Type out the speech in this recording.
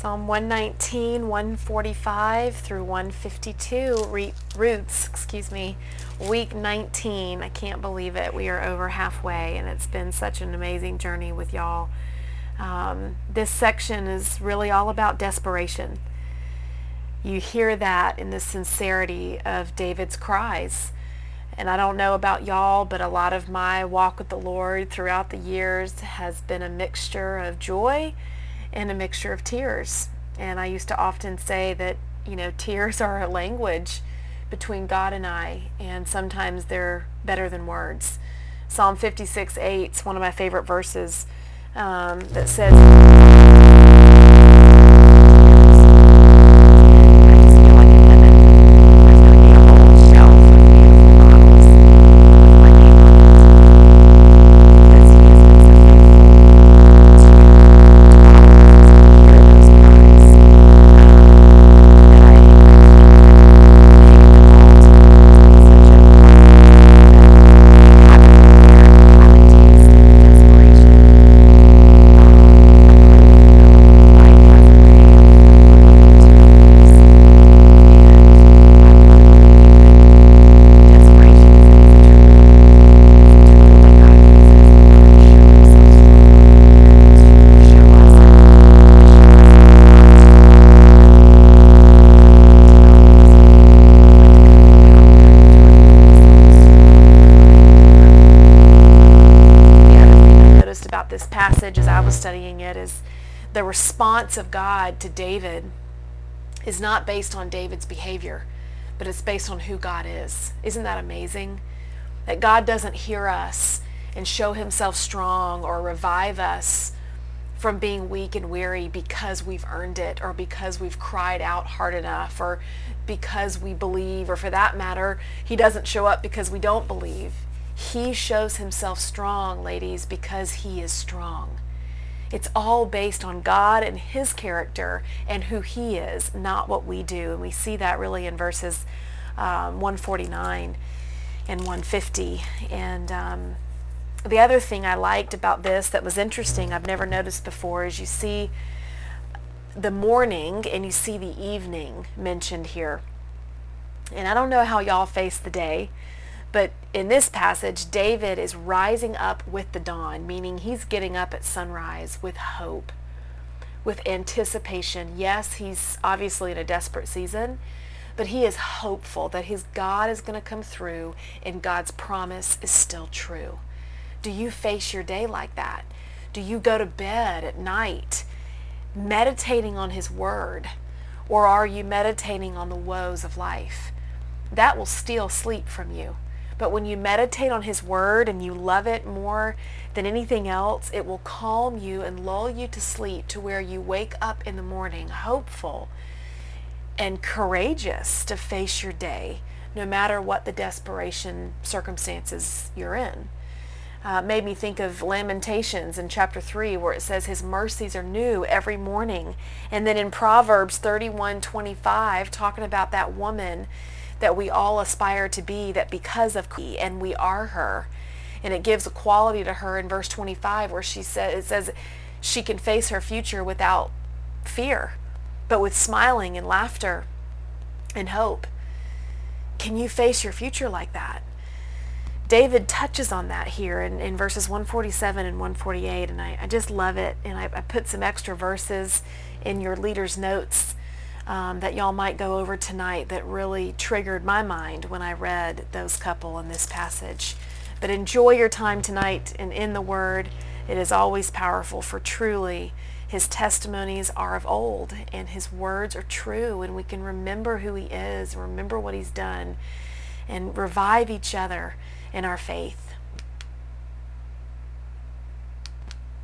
Psalm 119, 145 through 152, re- Roots, excuse me, week 19. I can't believe it. We are over halfway, and it's been such an amazing journey with y'all. Um, this section is really all about desperation. You hear that in the sincerity of David's cries. And I don't know about y'all, but a lot of my walk with the Lord throughout the years has been a mixture of joy and a mixture of tears. And I used to often say that, you know, tears are a language between God and I, and sometimes they're better than words. Psalm 56 8 is one of my favorite verses um, that says, passage as I was studying it is the response of God to David is not based on David's behavior, but it's based on who God is. Isn't that amazing? That God doesn't hear us and show himself strong or revive us from being weak and weary because we've earned it or because we've cried out hard enough or because we believe or for that matter, he doesn't show up because we don't believe. He shows himself strong, ladies, because he is strong. It's all based on God and his character and who he is, not what we do. And we see that really in verses um, 149 and 150. And um, the other thing I liked about this that was interesting, I've never noticed before, is you see the morning and you see the evening mentioned here. And I don't know how y'all face the day. But in this passage, David is rising up with the dawn, meaning he's getting up at sunrise with hope, with anticipation. Yes, he's obviously in a desperate season, but he is hopeful that his God is going to come through and God's promise is still true. Do you face your day like that? Do you go to bed at night meditating on his word? Or are you meditating on the woes of life? That will steal sleep from you. But when you meditate on His Word and you love it more than anything else, it will calm you and lull you to sleep to where you wake up in the morning hopeful and courageous to face your day, no matter what the desperation circumstances you're in. Uh, made me think of Lamentations in chapter 3 where it says his mercies are new every morning. And then in Proverbs 31, 25, talking about that woman that we all aspire to be, that because of He and we are her. And it gives a quality to her in verse 25 where she says, it says she can face her future without fear, but with smiling and laughter and hope. Can you face your future like that? David touches on that here in, in verses 147 and 148, and I, I just love it. And I, I put some extra verses in your leader's notes um, that y'all might go over tonight that really triggered my mind when I read those couple in this passage. But enjoy your time tonight and in the Word. It is always powerful, for truly his testimonies are of old and his words are true, and we can remember who he is, remember what he's done, and revive each other in our faith.